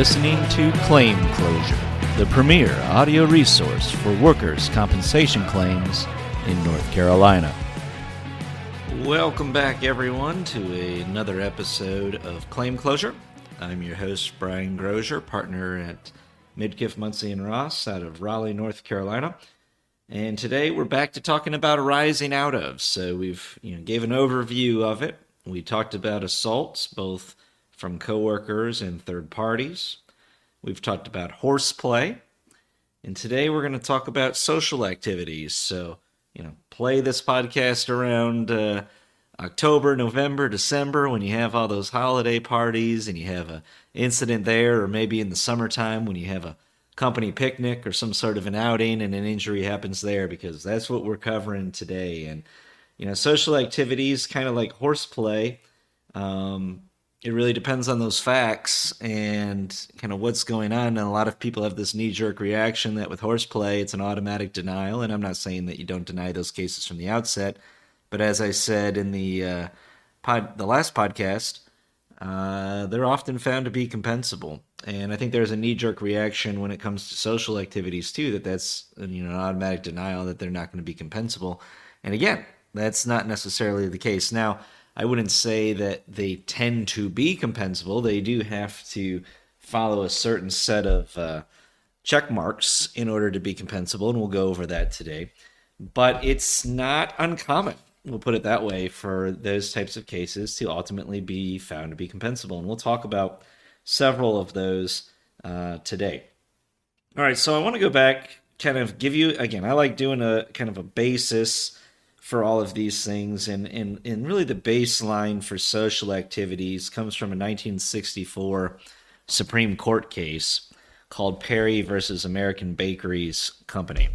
listening to Claim Closure, the premier audio resource for workers' compensation claims in North Carolina. Welcome back, everyone, to another episode of Claim Closure. I'm your host, Brian Grosier, partner at Midkiff Muncie and Ross out of Raleigh, North Carolina. And today we're back to talking about arising out of. So we've you know gave an overview of it. We talked about assaults, both from coworkers and third parties. We've talked about horseplay. And today we're going to talk about social activities. So, you know, play this podcast around uh, October, November, December when you have all those holiday parties and you have a incident there, or maybe in the summertime when you have a company picnic or some sort of an outing and an injury happens there, because that's what we're covering today. And, you know, social activities, kind of like horseplay, um, it really depends on those facts and kind of what's going on. And a lot of people have this knee jerk reaction that with horseplay, it's an automatic denial. And I'm not saying that you don't deny those cases from the outset, but as I said in the uh, pod, the last podcast, uh, they're often found to be compensable. And I think there's a knee jerk reaction when it comes to social activities too, that that's you know an automatic denial that they're not going to be compensable. And again, that's not necessarily the case. Now I wouldn't say that they tend to be compensable. They do have to follow a certain set of uh, check marks in order to be compensable, and we'll go over that today. But it's not uncommon, we'll put it that way, for those types of cases to ultimately be found to be compensable. And we'll talk about several of those uh, today. All right, so I want to go back, kind of give you, again, I like doing a kind of a basis for all of these things. And, and, and really, the baseline for social activities comes from a 1964 Supreme Court case called Perry versus American Bakeries Company.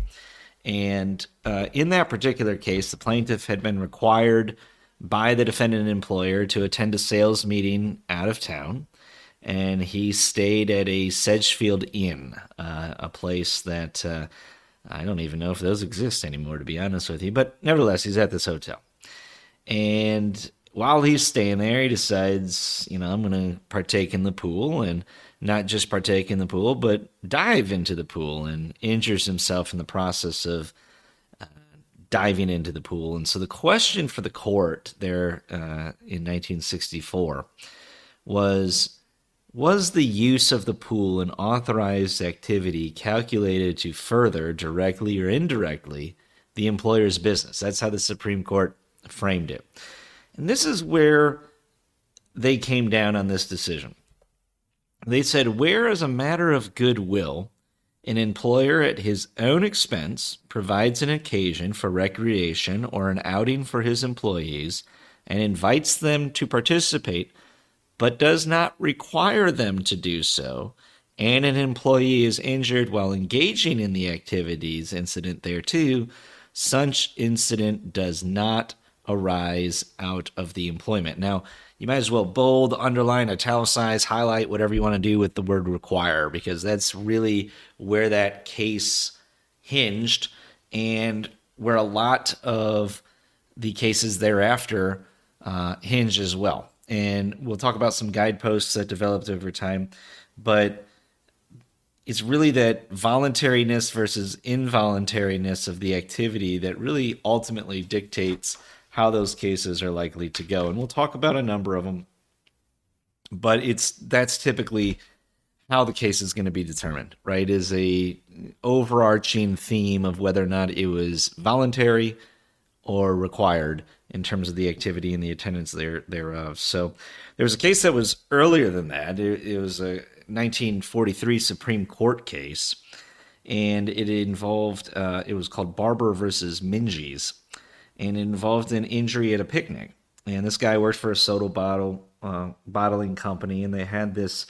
And uh, in that particular case, the plaintiff had been required by the defendant employer to attend a sales meeting out of town. And he stayed at a Sedgefield Inn, uh, a place that uh, I don't even know if those exist anymore, to be honest with you. But nevertheless, he's at this hotel. And while he's staying there, he decides, you know, I'm going to partake in the pool and not just partake in the pool, but dive into the pool and injures himself in the process of uh, diving into the pool. And so the question for the court there uh, in 1964 was was the use of the pool an authorized activity calculated to further, directly or indirectly, the employer's business? That's how the Supreme Court framed it. And this is where they came down on this decision. They said, where as a matter of goodwill, an employer at his own expense provides an occasion for recreation or an outing for his employees and invites them to participate but does not require them to do so, and an employee is injured while engaging in the activities incident thereto, such incident does not arise out of the employment. Now, you might as well bold, underline, italicize, highlight, whatever you want to do with the word require, because that's really where that case hinged and where a lot of the cases thereafter uh, hinge as well and we'll talk about some guideposts that developed over time. But it's really that voluntariness versus involuntariness of the activity that really ultimately dictates how those cases are likely to go. And we'll talk about a number of them. But it's that's typically how the case is going to be determined, right? Is a overarching theme of whether or not it was voluntary or required in terms of the activity and the attendance there thereof. So there was a case that was earlier than that. It, it was a 1943 Supreme Court case, and it involved uh, it was called Barber versus Minges, and it involved an injury at a picnic. And this guy worked for a soda bottle uh, bottling company, and they had this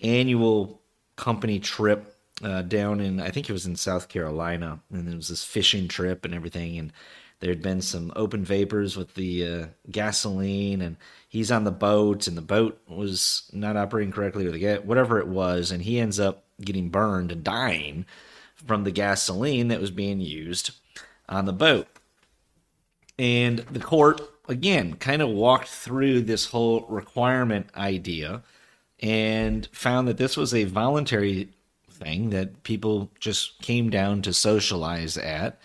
annual company trip uh, down in I think it was in South Carolina, and it was this fishing trip and everything, and there had been some open vapors with the uh, gasoline, and he's on the boat, and the boat was not operating correctly, or the whatever it was, and he ends up getting burned and dying from the gasoline that was being used on the boat. And the court, again, kind of walked through this whole requirement idea and found that this was a voluntary thing that people just came down to socialize at.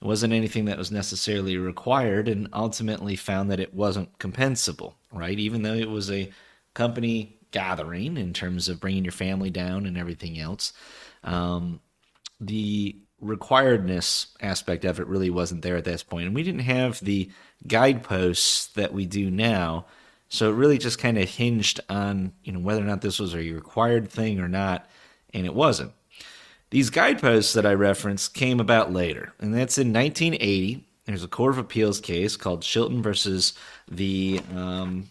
It wasn't anything that was necessarily required, and ultimately found that it wasn't compensable, right? Even though it was a company gathering in terms of bringing your family down and everything else, um, the requiredness aspect of it really wasn't there at this point. And we didn't have the guideposts that we do now. So it really just kind of hinged on, you know, whether or not this was a required thing or not, and it wasn't. These guideposts that I referenced came about later, and that's in 1980. There's a Court of Appeals case called Chilton versus the, um,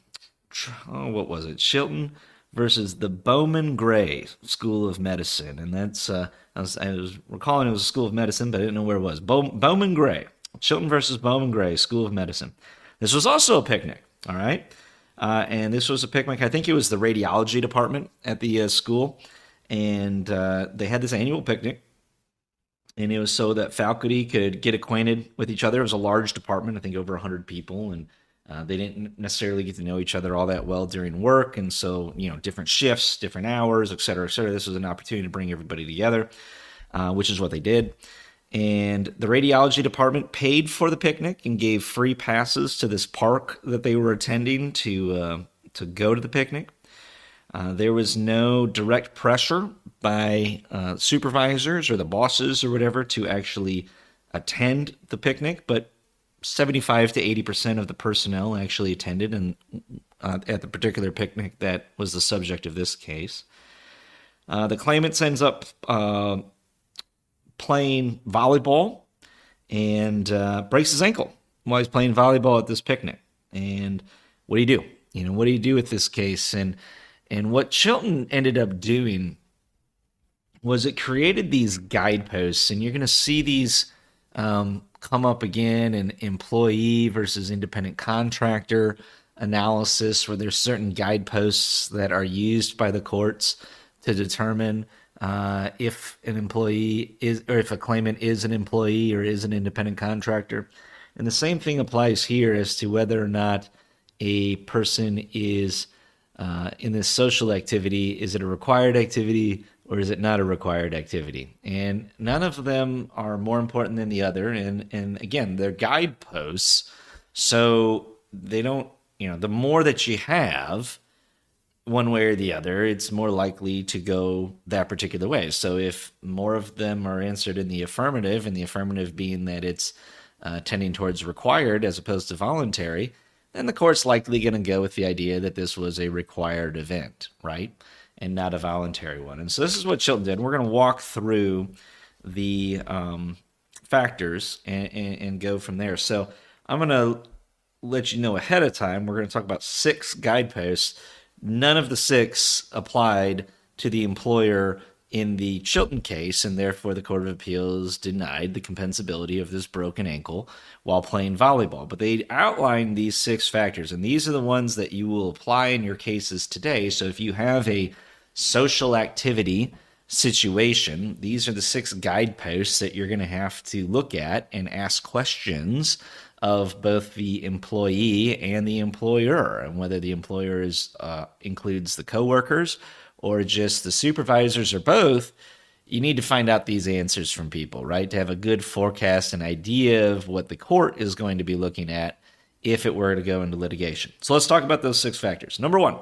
oh, what was it? Chilton versus the Bowman Gray School of Medicine, and that's uh, I was, I was recalling it was a School of Medicine, but I didn't know where it was. Bow, Bowman Gray, Chilton versus Bowman Gray School of Medicine. This was also a picnic, all right, uh, and this was a picnic. I think it was the radiology department at the uh, school, and uh, they had this annual picnic. And it was so that faculty could get acquainted with each other. It was a large department, I think over 100 people, and uh, they didn't necessarily get to know each other all that well during work, and so you know different shifts, different hours, et cetera, et cetera. This was an opportunity to bring everybody together, uh, which is what they did. And the radiology department paid for the picnic and gave free passes to this park that they were attending to uh, to go to the picnic. Uh, there was no direct pressure by uh, supervisors or the bosses or whatever to actually attend the picnic, but 75 to 80% of the personnel actually attended and uh, at the particular picnic that was the subject of this case. Uh, the claimant ends up uh, playing volleyball and breaks his ankle while he's playing volleyball at this picnic. And what do you do? You know, what do you do with this case? And and what Chilton ended up doing was it created these guideposts, and you're going to see these um, come up again in employee versus independent contractor analysis, where there's certain guideposts that are used by the courts to determine uh, if an employee is or if a claimant is an employee or is an independent contractor. And the same thing applies here as to whether or not a person is uh, in this social activity. Is it a required activity or is it not a required activity? And none of them are more important than the other. And and again, they're guideposts, so they don't. You know, the more that you have, one way or the other, it's more likely to go that particular way. So if more of them are answered in the affirmative, and the affirmative being that it's uh, tending towards required as opposed to voluntary, then the court's likely going to go with the idea that this was a required event, right? and not a voluntary one. And so this is what Chilton did. We're going to walk through the um, factors and, and, and go from there. So I'm going to let you know ahead of time. We're going to talk about six guideposts. None of the six applied to the employer in the Chilton case, and therefore the Court of Appeals denied the compensability of this broken ankle while playing volleyball. But they outlined these six factors, and these are the ones that you will apply in your cases today. So if you have a social activity situation, these are the six guideposts that you're going to have to look at and ask questions of both the employee and the employer, and whether the employer is uh, includes the coworkers or just the supervisors or both. You need to find out these answers from people, right? To have a good forecast and idea of what the court is going to be looking at if it were to go into litigation. So let's talk about those six factors. Number one,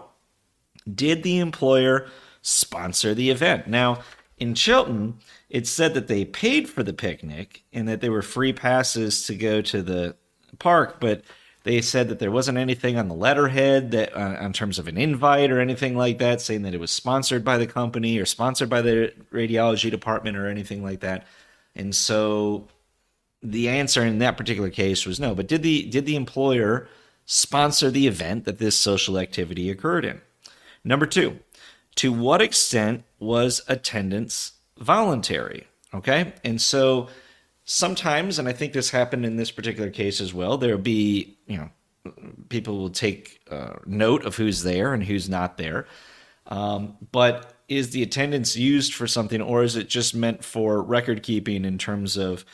did the employer sponsor the event. Now, in Chilton, it said that they paid for the picnic and that there were free passes to go to the park, but they said that there wasn't anything on the letterhead that uh, in terms of an invite or anything like that saying that it was sponsored by the company or sponsored by the radiology department or anything like that. And so the answer in that particular case was no, but did the did the employer sponsor the event that this social activity occurred in? Number 2, to what extent was attendance voluntary? Okay. And so sometimes, and I think this happened in this particular case as well, there'll be, you know, people will take uh, note of who's there and who's not there. Um, but is the attendance used for something or is it just meant for record keeping in terms of,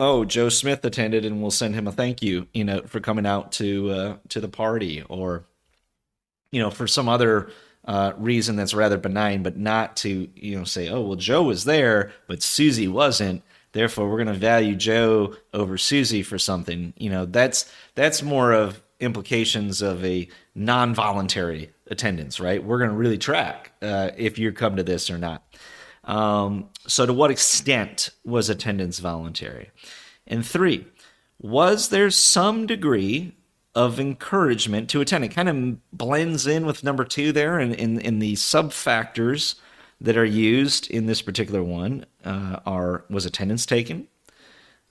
oh, Joe Smith attended and we'll send him a thank you, you know, for coming out to uh, to the party or, you know, for some other uh, reason that's rather benign, but not to you know say, oh well, Joe was there, but Susie wasn't. Therefore, we're going to value Joe over Susie for something. You know, that's that's more of implications of a non-voluntary attendance, right? We're going to really track uh, if you come to this or not. Um, so, to what extent was attendance voluntary? And three, was there some degree of encouragement to attend? It kind of blends in with number two there, in, in, in the sub factors that are used in this particular one uh, are was attendance taken?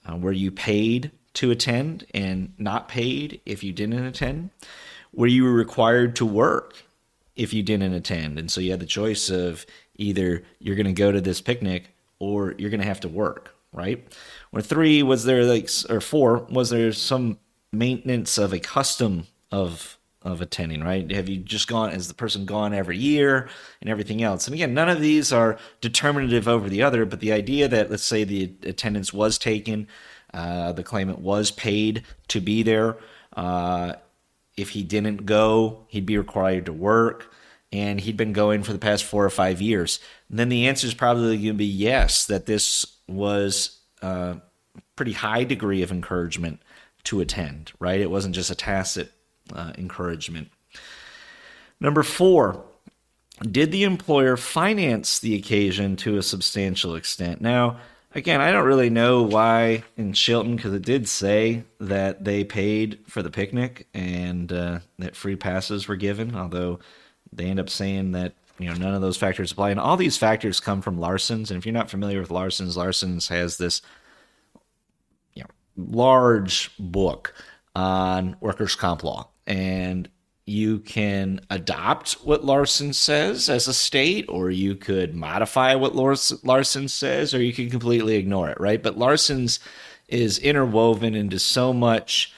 Uh, were you paid to attend and not paid if you didn't attend? Were you required to work if you didn't attend? And so you had the choice of either you're going to go to this picnic or you're going to have to work, right? Or three, was there like, or four, was there some maintenance of a custom of of attending, right? Have you just gone as the person gone every year and everything else? And again, none of these are determinative over the other, but the idea that let's say the attendance was taken, uh, the claimant was paid to be there. Uh, if he didn't go, he'd be required to work, and he'd been going for the past four or five years. And then the answer is probably going to be yes, that this was a pretty high degree of encouragement to attend, right? It wasn't just a tacit uh, encouragement. Number four, did the employer finance the occasion to a substantial extent? Now, again, I don't really know why in Chilton because it did say that they paid for the picnic and uh, that free passes were given, although they end up saying that you know none of those factors apply. And all these factors come from Larson's. And if you're not familiar with Larson's, Larson's has this you know large book on workers' comp law and you can adopt what Larson says as a state, or you could modify what Larson says, or you can completely ignore it, right? But Larson's is interwoven into so much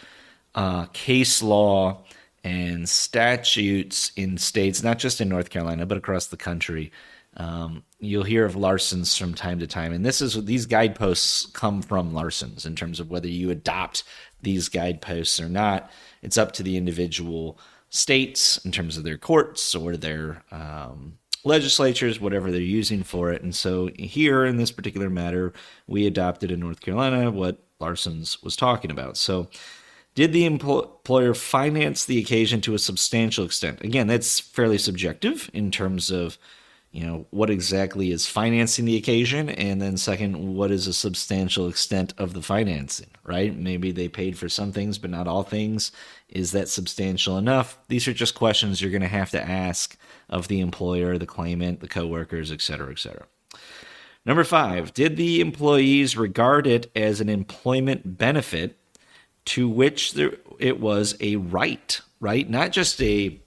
uh, case law and statutes in states, not just in North Carolina, but across the country. Um, you'll hear of Larson's from time to time, and this is these guideposts come from Larson's in terms of whether you adopt these guideposts or not. It's up to the individual states in terms of their courts or their um, legislatures, whatever they're using for it. And so here in this particular matter, we adopted in North Carolina what Larson's was talking about. So did the employer finance the occasion to a substantial extent? Again, that's fairly subjective in terms of you know what exactly is financing the occasion and then second what is a substantial extent of the financing right? Maybe they paid for some things but not all things. Is that substantial enough? These are just questions you're going to have to ask of the employer the claimant the coworkers et cetera et cetera. Number five did the employees regard it as an employment benefit to which there, it was a right right? Not just a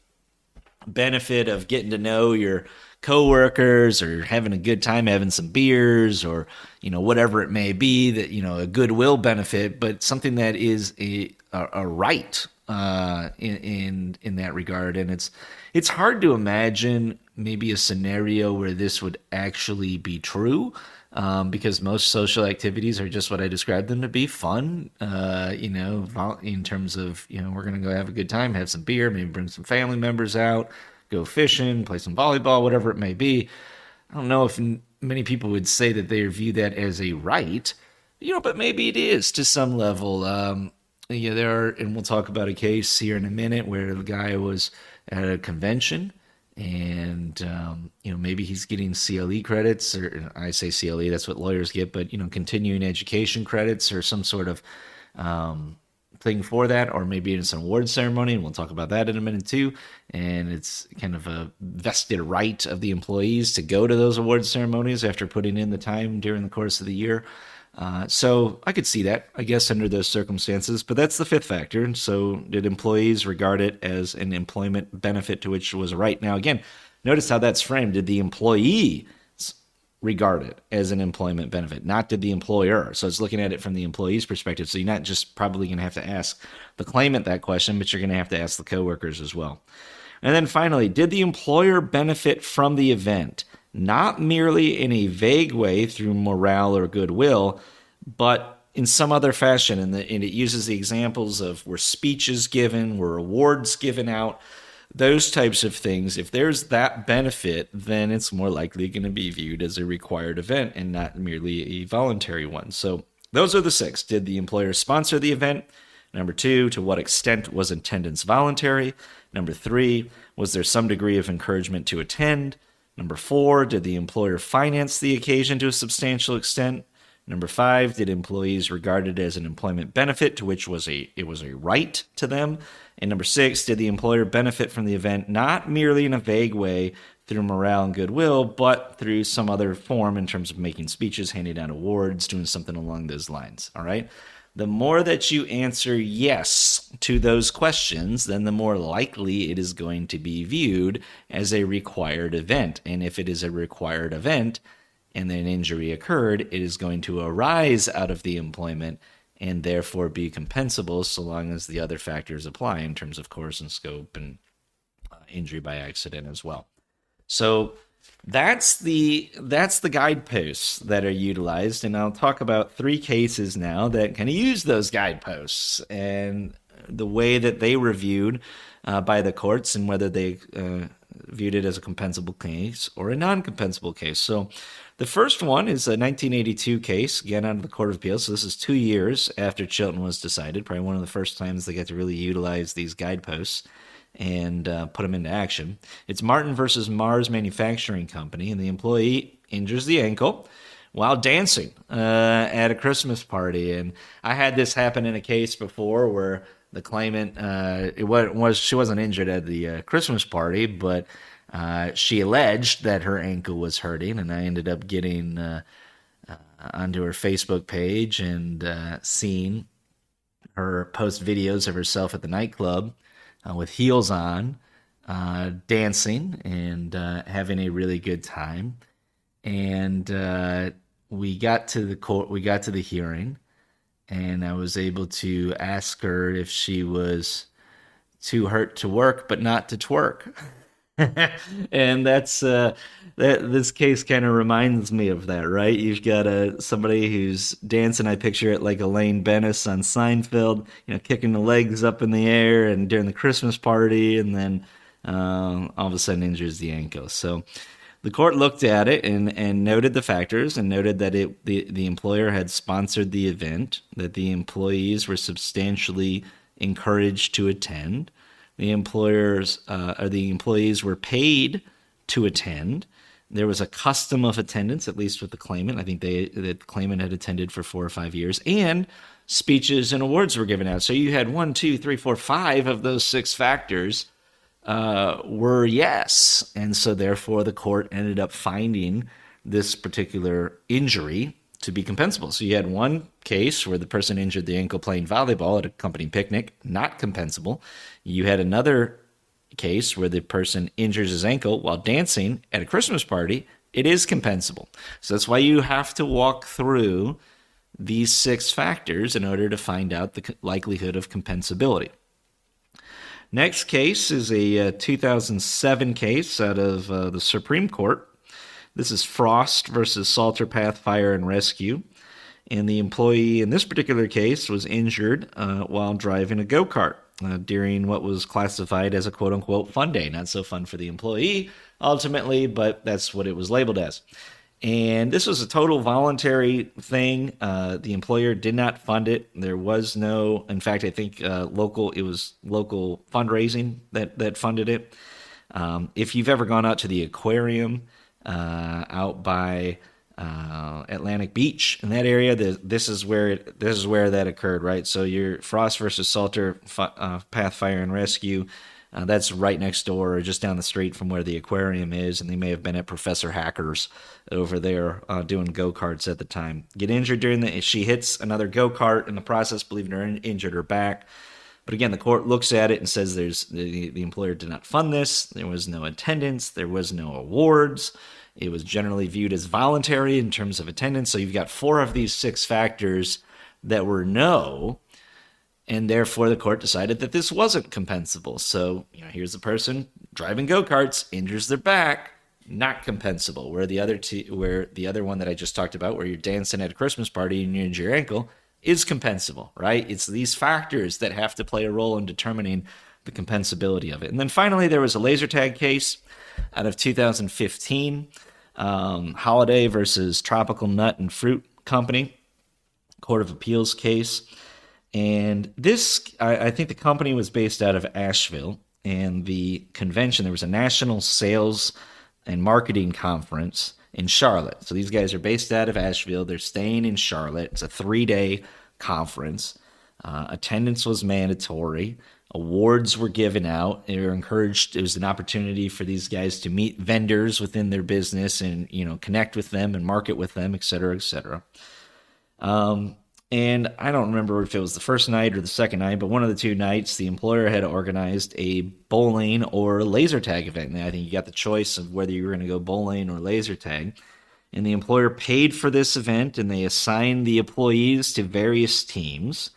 benefit of getting to know your coworkers or having a good time having some beers or you know whatever it may be that you know a goodwill benefit but something that is a a, right uh, in, in in that regard and it's it's hard to imagine maybe a scenario where this would actually be true um, because most social activities are just what I described them to be fun. Uh, you know, in terms of you know we're gonna go have a good time, have some beer, maybe bring some family members out, go fishing, play some volleyball, whatever it may be. I don't know if many people would say that they view that as a right, you know, but maybe it is to some level. Um, yeah, there are, and we'll talk about a case here in a minute where the guy was at a convention and um, you know maybe he's getting CLE credits, or I say CLE, that's what lawyers get, but you know continuing education credits or some sort of um, thing for that, or maybe it's an award ceremony, and we'll talk about that in a minute too. And it's kind of a vested right of the employees to go to those award ceremonies after putting in the time during the course of the year. Uh, so I could see that, I guess, under those circumstances. But that's the fifth factor. So did employees regard it as an employment benefit to which was a right? Now, again, notice how that's framed. Did the employee regard it as an employment benefit, not did the employer. So it's looking at it from the employee's perspective. So you're not just probably going to have to ask the claimant that question, but you're going to have to ask the coworkers as well. And then finally, did the employer benefit from the event? Not merely in a vague way through morale or goodwill, but in some other fashion. And, the, and it uses the examples of where speeches given, where awards given out, those types of things, if there's that benefit, then it's more likely going to be viewed as a required event and not merely a voluntary one. So those are the six. Did the employer sponsor the event? Number two, to what extent was attendance voluntary? Number three, was there some degree of encouragement to attend? Number four, did the employer finance the occasion to a substantial extent? Number five, did employees regard it as an employment benefit to which was a it was a right to them? And number six, did the employer benefit from the event not merely in a vague way through morale and goodwill, but through some other form in terms of making speeches, handing out awards, doing something along those lines. All right. The more that you answer yes to those questions, then the more likely it is going to be viewed as a required event. And if it is a required event and an injury occurred, it is going to arise out of the employment and therefore be compensable so long as the other factors apply in terms of course and scope and uh, injury by accident as well. So that's the that's the guideposts that are utilized, and I'll talk about three cases now that kind of use those guideposts and the way that they reviewed uh, by the courts and whether they uh, viewed it as a compensable case or a non-compensable case. So. The first one is a 1982 case, again out of the Court of Appeals. So this is two years after Chilton was decided. Probably one of the first times they get to really utilize these guideposts and uh, put them into action. It's Martin versus Mars Manufacturing Company, and the employee injures the ankle while dancing uh, at a Christmas party. And I had this happen in a case before where the claimant uh, it was, she wasn't injured at the uh, Christmas party, but uh, she alleged that her ankle was hurting, and I ended up getting uh, onto her Facebook page and seeing her post videos of herself at the nightclub uh, with heels on, uh, dancing and uh, having a really good time. And uh, we got to the court, we got to the hearing, and I was able to ask her if she was too hurt to work, but not to twerk. and that's uh, that. This case kind of reminds me of that, right? You've got a somebody who's dancing. I picture it like Elaine Benes on Seinfeld, you know, kicking the legs up in the air, and during the Christmas party, and then uh, all of a sudden injures the ankle. So the court looked at it and, and noted the factors and noted that it the, the employer had sponsored the event, that the employees were substantially encouraged to attend, the employers uh, or the employees were paid to attend. There was a custom of attendance, at least with the claimant. I think they the claimant had attended for four or five years, and speeches and awards were given out. So you had one, two, three, four, five of those six factors uh, were yes, and so therefore the court ended up finding this particular injury to be compensable. So you had one case where the person injured the ankle playing volleyball at a company picnic, not compensable. You had another case where the person injures his ankle while dancing at a Christmas party. It is compensable. So that's why you have to walk through these six factors in order to find out the likelihood of compensability. Next case is a uh, 2007 case out of uh, the Supreme Court. This is Frost versus Salter Path Fire and Rescue. And the employee in this particular case was injured uh, while driving a go kart uh, during what was classified as a quote unquote fun day. Not so fun for the employee ultimately, but that's what it was labeled as. And this was a total voluntary thing. Uh, the employer did not fund it. There was no, in fact, I think uh, local, it was local fundraising that, that funded it. Um, if you've ever gone out to the aquarium, uh, out by uh, Atlantic Beach in that area. The, this is where it, this is where that occurred, right? So your Frost versus Salter uh, Path Fire and Rescue. Uh, that's right next door, or just down the street from where the aquarium is, and they may have been at Professor Hacker's over there uh, doing go karts at the time. Get injured during the she hits another go kart in the process, believing her injured her back. But again, the court looks at it and says there's the, the employer did not fund this. There was no attendance. There was no awards. It was generally viewed as voluntary in terms of attendance. So you've got four of these six factors that were no, and therefore the court decided that this wasn't compensable. So you know, here's a person driving go karts, injures their back, not compensable. Where the other two, where the other one that I just talked about, where you're dancing at a Christmas party and you injure your ankle, is compensable, right? It's these factors that have to play a role in determining the compensability of it. And then finally, there was a laser tag case out of 2015, um, Holliday versus Tropical Nut and Fruit Company, Court of Appeals case. And this, I, I think the company was based out of Asheville, and the convention, there was a national sales and marketing conference in Charlotte. So these guys are based out of Asheville. They're staying in Charlotte. It's a three day conference. Uh, attendance was mandatory. Awards were given out. They were encouraged. It was an opportunity for these guys to meet vendors within their business and you know connect with them and market with them, et cetera, et cetera. Um, and I don't remember if it was the first night or the second night, but one of the two nights, the employer had organized a bowling or laser tag event. And I think you got the choice of whether you were going to go bowling or laser tag. And the employer paid for this event and they assigned the employees to various teams.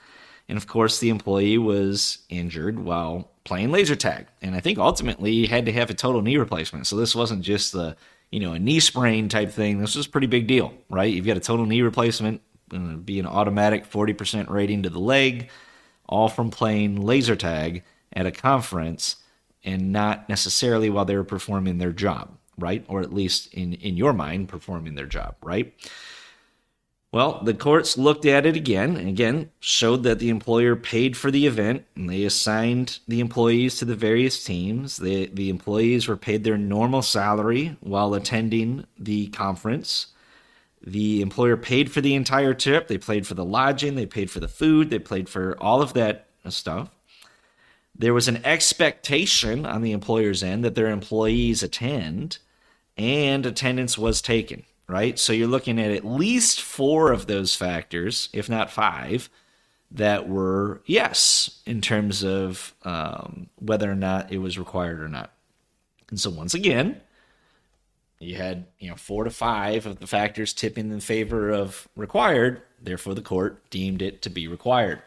And of course, the employee was injured while playing laser tag. And I think ultimately he had to have a total knee replacement. So this wasn't just the, you know, a knee sprain type thing. This was a pretty big deal, right? You've got a total knee replacement going to be an automatic 40% rating to the leg, all from playing laser tag at a conference and not necessarily while they were performing their job, right? Or at least in, in your mind, performing their job, right? Well, the courts looked at it again and again showed that the employer paid for the event and they assigned the employees to the various teams. The, the employees were paid their normal salary while attending the conference. The employer paid for the entire trip. They paid for the lodging, they paid for the food, they paid for all of that stuff. There was an expectation on the employer's end that their employees attend, and attendance was taken, right? So you're looking at at least four of those factors, if not five, that were yes in terms of um, whether or not it was required or not. And so, once again, you had you know four to five of the factors tipping in favor of required. Therefore the court deemed it to be required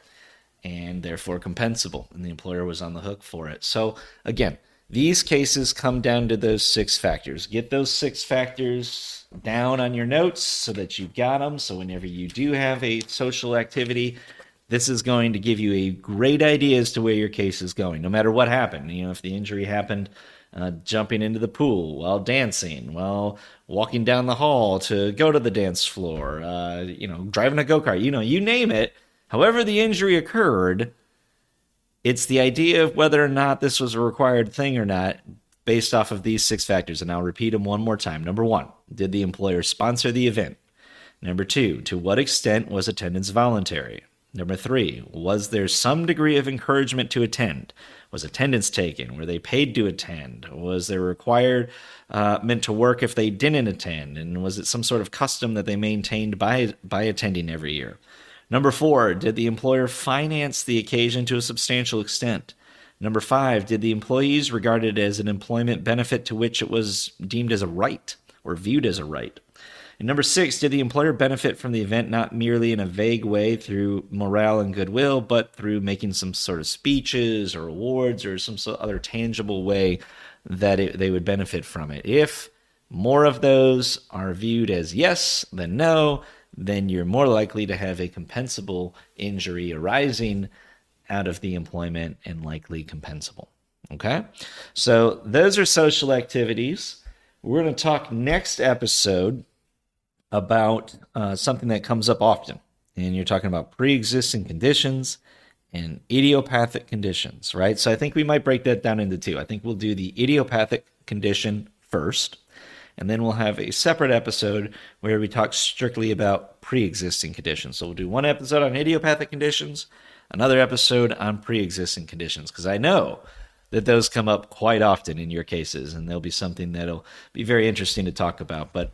and therefore compensable and the employer was on the hook for it. So again these cases come down to those six factors. Get those six factors down on your notes so that you've got them so whenever you do have a social activity this is going to give you a great idea as to where your case is going no matter what happened you know if the injury happened uh, jumping into the pool while dancing, while walking down the hall to go to the dance floor, uh, you know, driving a go kart, you know, you name it. However, the injury occurred, it's the idea of whether or not this was a required thing or not based off of these six factors. And I'll repeat them one more time. Number one, did the employer sponsor the event? Number two, to what extent was attendance voluntary? Number three, was there some degree of encouragement to attend? Was attendance taken? Were they paid to attend? Was there required uh, meant to work if they didn't attend? And was it some sort of custom that they maintained by by attending every year? Number four, did the employer finance the occasion to a substantial extent? Number five, did the employees regard it as an employment benefit to which it was deemed as a right or viewed as a right? And number six, did the employer benefit from the event not merely in a vague way through morale and goodwill, but through making some sort of speeches or awards or some sort of other tangible way that it, they would benefit from it? If more of those are viewed as yes than no, then you're more likely to have a compensable injury arising out of the employment and likely compensable. Okay? So those are social activities. We're going to talk next episode about uh, something that comes up often. And you're talking about pre existing conditions and idiopathic conditions, right? So I think we might break that down into two. I think we'll do the idiopathic condition first, and then we'll have a separate episode where we talk strictly about pre existing conditions. So we'll do one episode on idiopathic conditions, another episode on pre existing conditions, because I know that those come up quite often in your cases, and there'll be something that'll be very interesting to talk about. But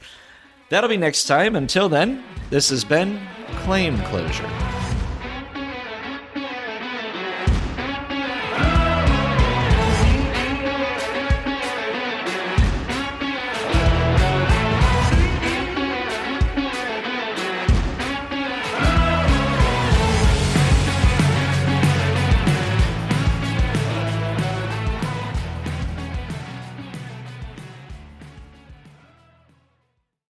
That'll be next time. Until then, this has been Claim Closure.